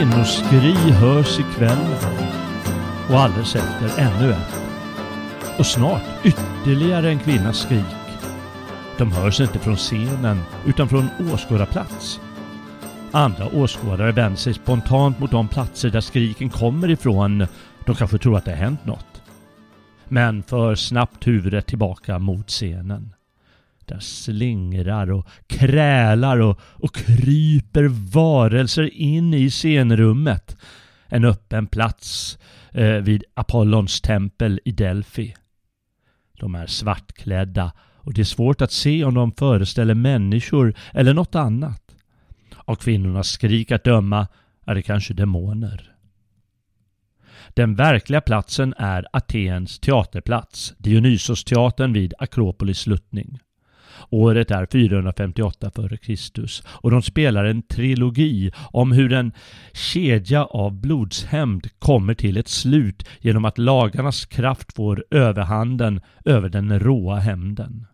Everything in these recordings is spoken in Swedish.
kvinnoskri hörs i och alldeles efter ännu ett. Och snart ytterligare en kvinnas skrik. De hörs inte från scenen utan från åskådarplats. Andra åskådare vänder sig spontant mot de platser där skriken kommer ifrån. De kanske tror att det har hänt något. Men för snabbt huvudet tillbaka mot scenen. Där slingrar och krälar och, och kryper varelser in i scenrummet. En öppen plats eh, vid Apollons tempel i Delphi. De är svartklädda och det är svårt att se om de föreställer människor eller något annat. Av kvinnornas skrik att döma är det kanske demoner. Den verkliga platsen är Atens teaterplats, Dionysos-teatern vid Akropolis sluttning. Året är 458 f.Kr. och de spelar en trilogi om hur en kedja av blodshämnd kommer till ett slut genom att lagarnas kraft får överhanden över den råa hämnden.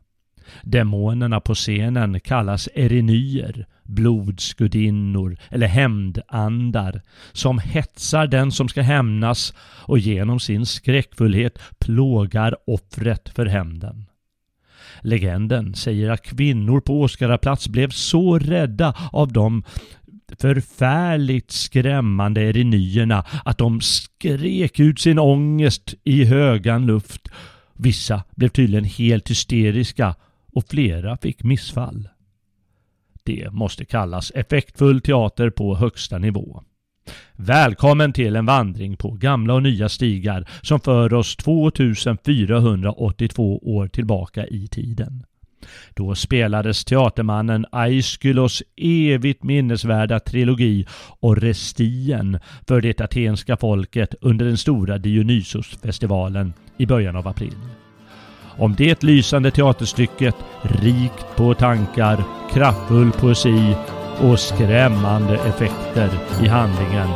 Demonerna på scenen kallas erinyer, blodsgudinnor eller hämndandar som hetsar den som ska hämnas och genom sin skräckfullhet plågar offret för hämnden. Legenden säger att kvinnor på Åskaraplats blev så rädda av de förfärligt skrämmande erinyerna att de skrek ut sin ångest i högan luft. Vissa blev tydligen helt hysteriska och flera fick missfall. Det måste kallas effektfull teater på högsta nivå. Välkommen till en vandring på gamla och nya stigar som för oss 2482 år tillbaka i tiden. Då spelades teatermannen Aiskylos evigt minnesvärda trilogi Orestien för det atenska folket under den stora Dionysosfestivalen i början av april. Om det lysande teaterstycket, rikt på tankar, kraftfull poesi och skrämmande effekter i handlingen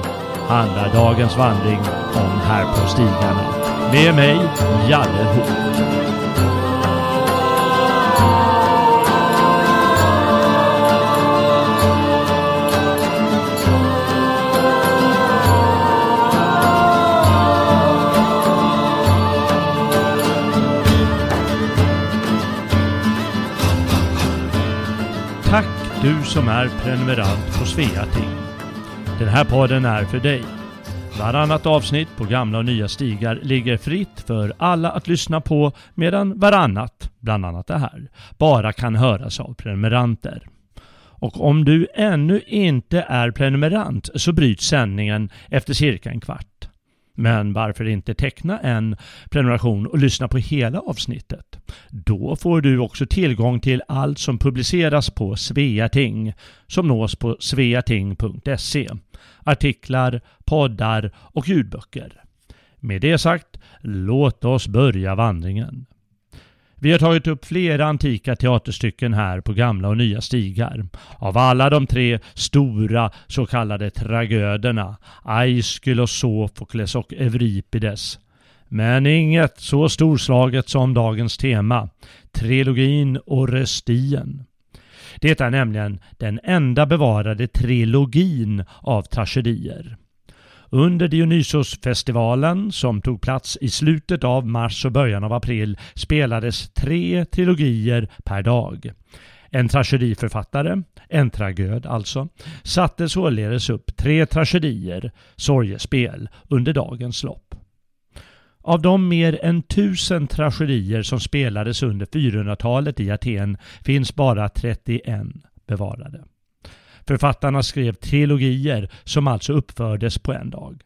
handlar dagens vandring om här på stigarna. Med mig, Jalle Hook. Du som är prenumerant på Sveating. Den här podden är för dig. Varannat avsnitt på gamla och nya stigar ligger fritt för alla att lyssna på medan varannat, bland annat det här, bara kan höras av prenumeranter. Och om du ännu inte är prenumerant så bryts sändningen efter cirka en kvart. Men varför inte teckna en prenumeration och lyssna på hela avsnittet? Då får du också tillgång till allt som publiceras på Sveating som nås på sveating.se. Artiklar, poddar och ljudböcker. Med det sagt, låt oss börja vandringen. Vi har tagit upp flera antika teaterstycken här på gamla och nya stigar. Av alla de tre stora så kallade tragöderna, Aiskylos, Sofokles och Euripides. Men inget så storslaget som dagens tema, trilogin Orestien. Det är nämligen den enda bevarade trilogin av tragedier. Under Dionysosfestivalen som tog plats i slutet av mars och början av april spelades tre trilogier per dag. En tragediförfattare, en tragöd alltså, satte således upp tre tragedier, sorgespel, under dagens lopp. Av de mer än tusen tragedier som spelades under 400-talet i Aten finns bara 31 bevarade. Författarna skrev trilogier som alltså uppfördes på en dag.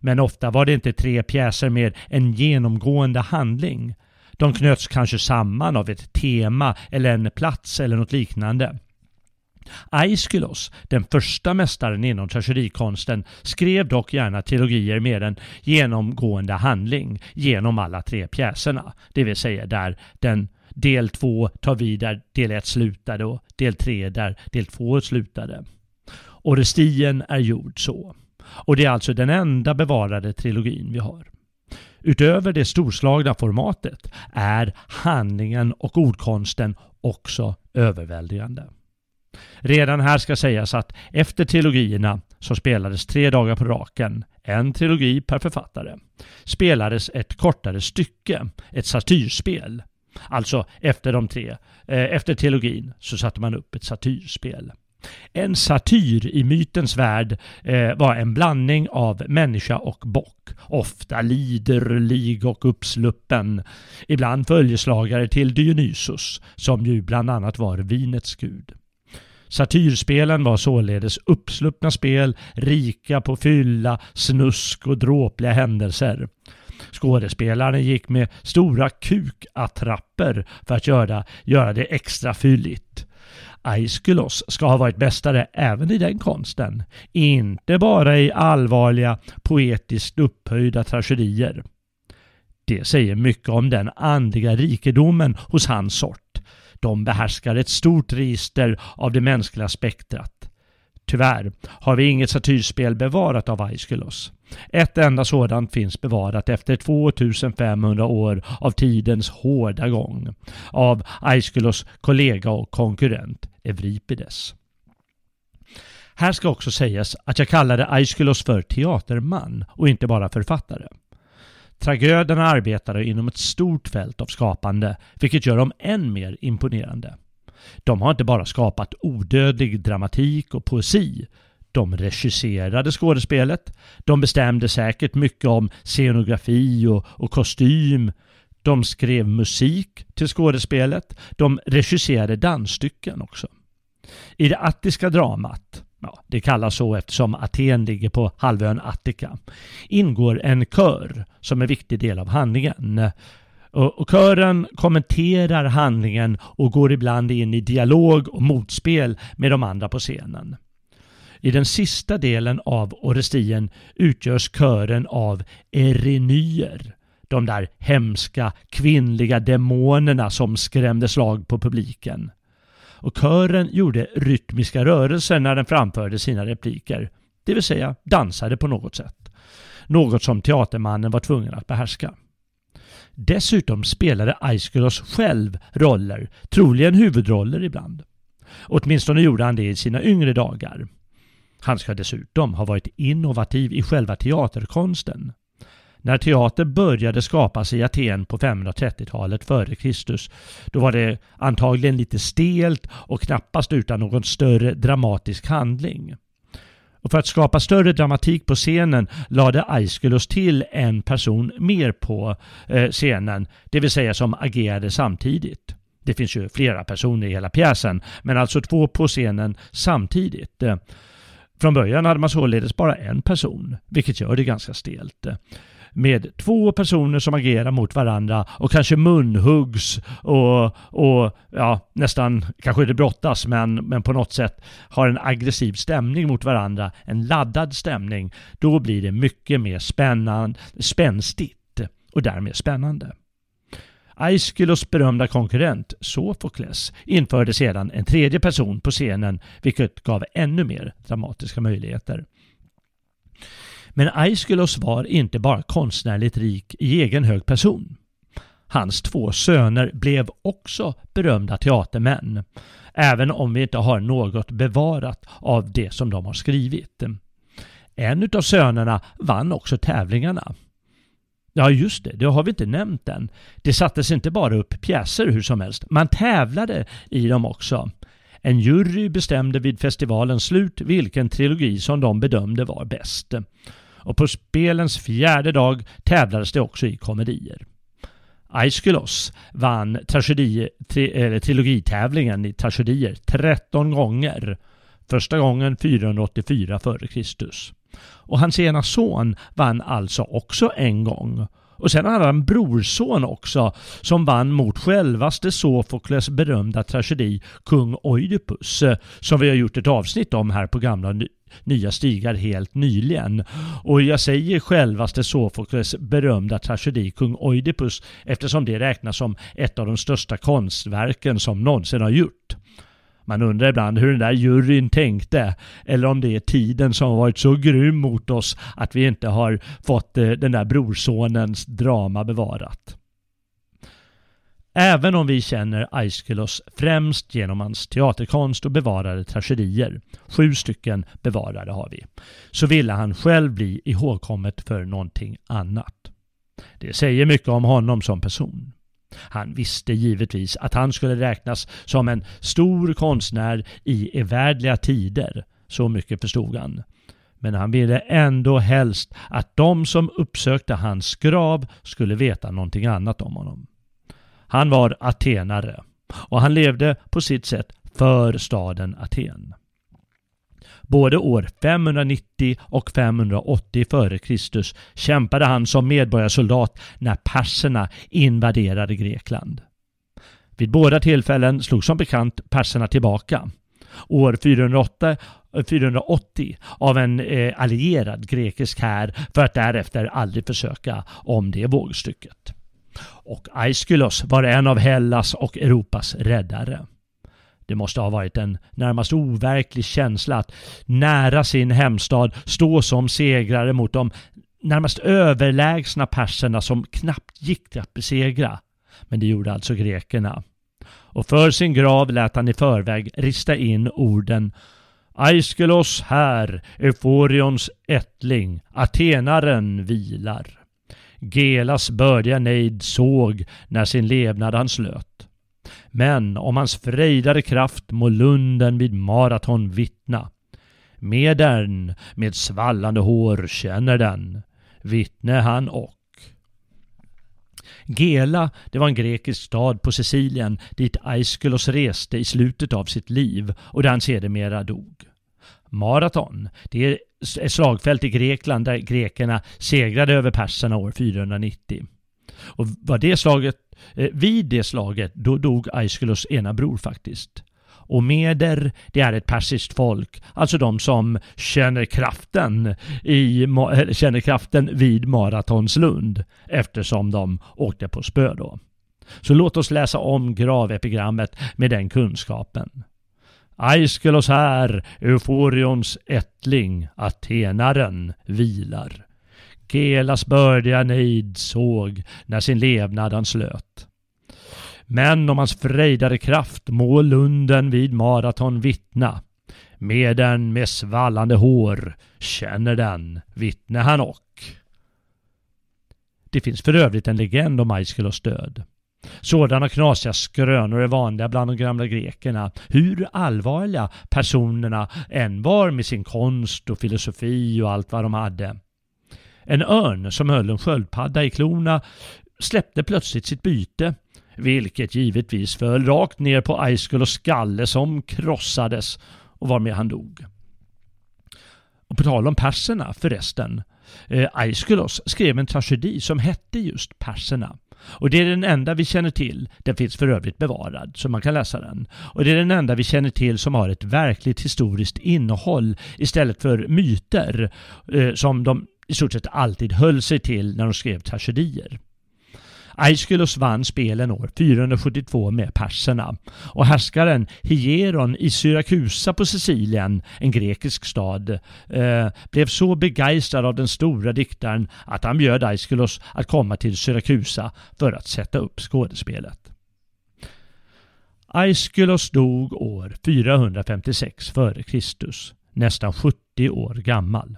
Men ofta var det inte tre pjäser med en genomgående handling. De knöts kanske samman av ett tema eller en plats eller något liknande. Aeschylus, den första mästaren inom tragedikonsten, skrev dock gärna trilogier med en genomgående handling genom alla tre pjäserna. Det vill säga där den del 2 tar vid där del 1 slutade och del 3 där del 2 slutade. Orestien är gjord så. Och det är alltså den enda bevarade trilogin vi har. Utöver det storslagna formatet är handlingen och ordkonsten också överväldigande. Redan här ska sägas att efter trilogierna, som spelades tre dagar på raken, en trilogi per författare, spelades ett kortare stycke, ett satyrspel. Alltså efter de tre, eh, efter trilogin så satte man upp ett satyrspel. En satyr i mytens värld eh, var en blandning av människa och bock. Ofta liderlig och uppsluppen. Ibland följeslagare till Dionysos, som ju bland annat var vinets gud. Satyrspelen var således uppsluppna spel, rika på fylla, snusk och dråpliga händelser. Skådespelaren gick med stora kukattrapper för att göra, göra det extra fylligt. Aiskylos ska ha varit mästare även i den konsten, inte bara i allvarliga, poetiskt upphöjda tragedier. Det säger mycket om den andliga rikedomen hos hans sort. De behärskar ett stort register av det mänskliga spektrat. Tyvärr har vi inget satyrspel bevarat av Aiskylos. Ett enda sådant finns bevarat efter 2500 år av tidens hårda gång av Aiskylos kollega och konkurrent Euripides. Här ska också sägas att jag kallade Aiskylos för teaterman och inte bara författare. Tragöderna arbetade inom ett stort fält av skapande, vilket gör dem än mer imponerande. De har inte bara skapat odödlig dramatik och poesi. De regisserade skådespelet. De bestämde säkert mycket om scenografi och, och kostym. De skrev musik till skådespelet. De regisserade dansstycken också. I det attiska dramat, ja, det kallas så eftersom Aten ligger på halvön Attika, ingår en kör som är en viktig del av handlingen. Och, kören kommenterar handlingen och går ibland in i dialog och motspel med de andra på scenen. I den sista delen av Orestien utgörs kören av erinyer, de där hemska kvinnliga demonerna som skrämde slag på publiken. Och kören gjorde rytmiska rörelser när den framförde sina repliker, det vill säga dansade på något sätt. Något som teatermannen var tvungen att behärska. Dessutom spelade Aiskylos själv roller, troligen huvudroller ibland. Åtminstone gjorde han det i sina yngre dagar. Han ska dessutom ha varit innovativ i själva teaterkonsten. När teater började skapas i Aten på 530-talet före Kristus, då var det antagligen lite stelt och knappast utan någon större dramatisk handling. Och för att skapa större dramatik på scenen lade Aiskylos till en person mer på eh, scenen, det vill säga som agerade samtidigt. Det finns ju flera personer i hela pjäsen, men alltså två på scenen samtidigt. Eh, från början hade man således bara en person, vilket gör det ganska stelt med två personer som agerar mot varandra och kanske munhuggs och, och ja, nästan, kanske inte brottas, men, men på något sätt har en aggressiv stämning mot varandra, en laddad stämning, då blir det mycket mer spännande, spänstigt och därmed spännande. Aiskylos berömda konkurrent Sofokles införde sedan en tredje person på scenen vilket gav ännu mer dramatiska möjligheter. Men Aiskylos var inte bara konstnärligt rik i egen hög person. Hans två söner blev också berömda teatermän, även om vi inte har något bevarat av det som de har skrivit. En av sönerna vann också tävlingarna. Ja just det, det har vi inte nämnt än. Det sattes inte bara upp pjäser hur som helst, man tävlade i dem också. En jury bestämde vid festivalens slut vilken trilogi som de bedömde var bäst och på spelens fjärde dag tävlades det också i komedier. Aiskylos vann tragedi, tri, trilogitävlingen i tragedier 13 gånger. Första gången 484 f.Kr. Och hans ena son vann alltså också en gång. Och sen hade han en brorson också som vann mot självaste Sofokles berömda tragedi Kung Oidipus som vi har gjort ett avsnitt om här på gamla nya stigar helt nyligen. Och jag säger självaste Sofokles berömda tragedi Kung Oidipus eftersom det räknas som ett av de största konstverken som någonsin har gjort. Man undrar ibland hur den där juryn tänkte eller om det är tiden som har varit så grym mot oss att vi inte har fått eh, den där brorsonens drama bevarat. Även om vi känner Aeschylus främst genom hans teaterkonst och bevarade tragedier, sju stycken bevarade har vi, så ville han själv bli ihågkommet för någonting annat. Det säger mycket om honom som person. Han visste givetvis att han skulle räknas som en stor konstnär i evärdliga tider, så mycket förstod han. Men han ville ändå helst att de som uppsökte hans grav skulle veta någonting annat om honom. Han var atenare och han levde på sitt sätt för staden Aten. Både år 590 och 580 f.Kr. kämpade han som medborgarsoldat när perserna invaderade Grekland. Vid båda tillfällen slog som bekant perserna tillbaka. År 408 480 av en eh, allierad grekisk här för att därefter aldrig försöka om det vågstycket. Och Aeschylus var en av Hellas och Europas räddare. Det måste ha varit en närmast overklig känsla att nära sin hemstad stå som segrare mot de närmast överlägsna perserna som knappt gick att besegra. Men det gjorde alltså grekerna. Och för sin grav lät han i förväg rista in orden Aiskelos här, Euforions ättling, atenaren vilar. Gelas bördiga nejd såg när sin levnad han slöt. Men om hans frejdade kraft må lunden vid maraton vittna. Medern med svallande hår känner den, vittne han och. Gela, det var en grekisk stad på Sicilien dit Aiskylos reste i slutet av sitt liv och där han sedermera dog. Maraton, det är ett slagfält i Grekland där grekerna segrade över perserna år 490. Och var det slaget, eh, vid det slaget, då dog Aeschylus ena bror faktiskt. Och meder, det är ett persiskt folk, alltså de som känner kraften, i, känner kraften vid Maratonslund eftersom de åkte på spö då. Så låt oss läsa om gravepigrammet med den kunskapen. Aiskelos här, Euforions ättling, atenaren, vilar. Kelas bördiga nejd såg när sin levnad han slöt. Men om hans frejdade kraft må lunden vid maraton vittna. Med den med svallande hår känner den, vittne han och. Det finns för övrigt en legend om Aiskelos död. Sådana knasiga skrönor är vanliga bland de gamla grekerna, hur allvarliga personerna än var med sin konst och filosofi och allt vad de hade. En örn som höll en sköldpadda i klorna släppte plötsligt sitt byte, vilket givetvis föll rakt ner på Aiskulos skalle som krossades och varmed han dog. Och på tal om perserna förresten, eh, Aiskulos skrev en tragedi som hette just Perserna. Och det är den enda vi känner till. Den finns för övrigt bevarad, så man kan läsa den. Och det är den enda vi känner till som har ett verkligt historiskt innehåll istället för myter eh, som de i stort sett alltid höll sig till när de skrev tragedier. Aeschylus vann spelen år 472 med perserna och härskaren Hieron i Syrakusa på Sicilien, en grekisk stad, eh, blev så begeistrad av den stora diktaren att han bjöd Aeschylus att komma till Syrakusa för att sätta upp skådespelet. Aeschylus dog år 456 f.Kr. nästan 70 år gammal.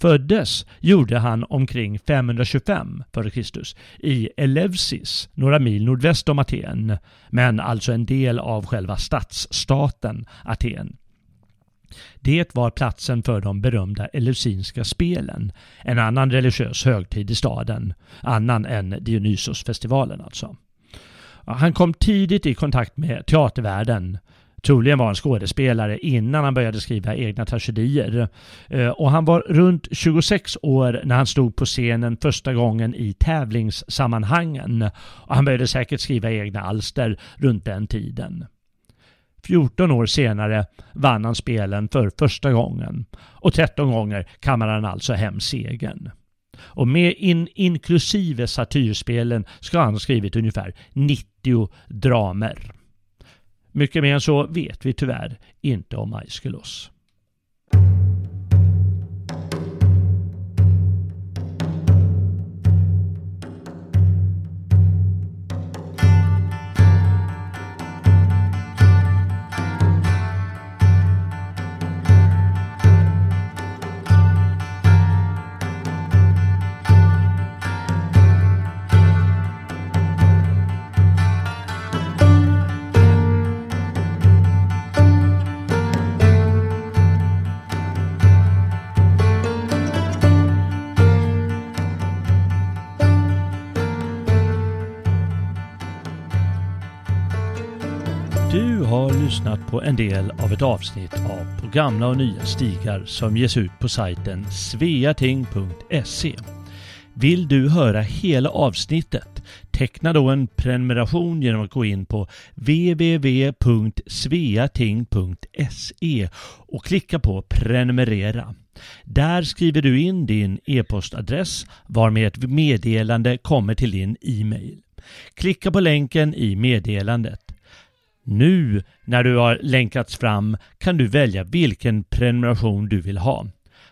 Föddes gjorde han omkring 525 f.Kr. i Eleusis, några mil nordväst om Aten, men alltså en del av själva stadsstaten Aten. Det var platsen för de berömda Eleusinska spelen, en annan religiös högtid i staden, annan än Dionysosfestivalen alltså. Han kom tidigt i kontakt med teatervärlden Troligen var han skådespelare innan han började skriva egna tragedier. Eh, och han var runt 26 år när han stod på scenen första gången i tävlingssammanhangen. Och han började säkert skriva egna alster runt den tiden. 14 år senare vann han spelen för första gången och 13 gånger kammade han alltså hem segern. Och med in, inklusive satyrspelen ska han ha skrivit ungefär 90 dramer. Mycket mer än så vet vi tyvärr inte om Aiskylos. Lyssnat på en del av ett avsnitt av På gamla och nya stigar som ges ut på sajten sveating.se. Vill du höra hela avsnittet? Teckna då en prenumeration genom att gå in på www.sveating.se och klicka på prenumerera. Där skriver du in din e-postadress varmed ett meddelande kommer till din e-mail. Klicka på länken i meddelandet. Nu när du har länkats fram kan du välja vilken prenumeration du vill ha.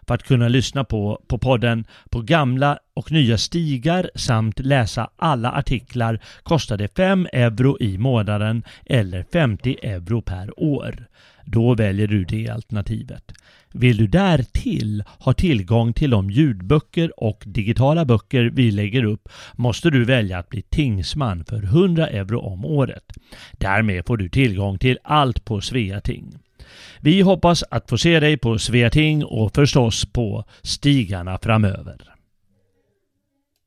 För att kunna lyssna på, på podden på gamla och nya stigar samt läsa alla artiklar kostar det 5 euro i månaden eller 50 euro per år. Då väljer du det alternativet. Vill du därtill ha tillgång till de ljudböcker och digitala böcker vi lägger upp måste du välja att bli tingsman för 100 euro om året. Därmed får du tillgång till allt på Sveating. Vi hoppas att få se dig på Sveating och förstås på stigarna framöver.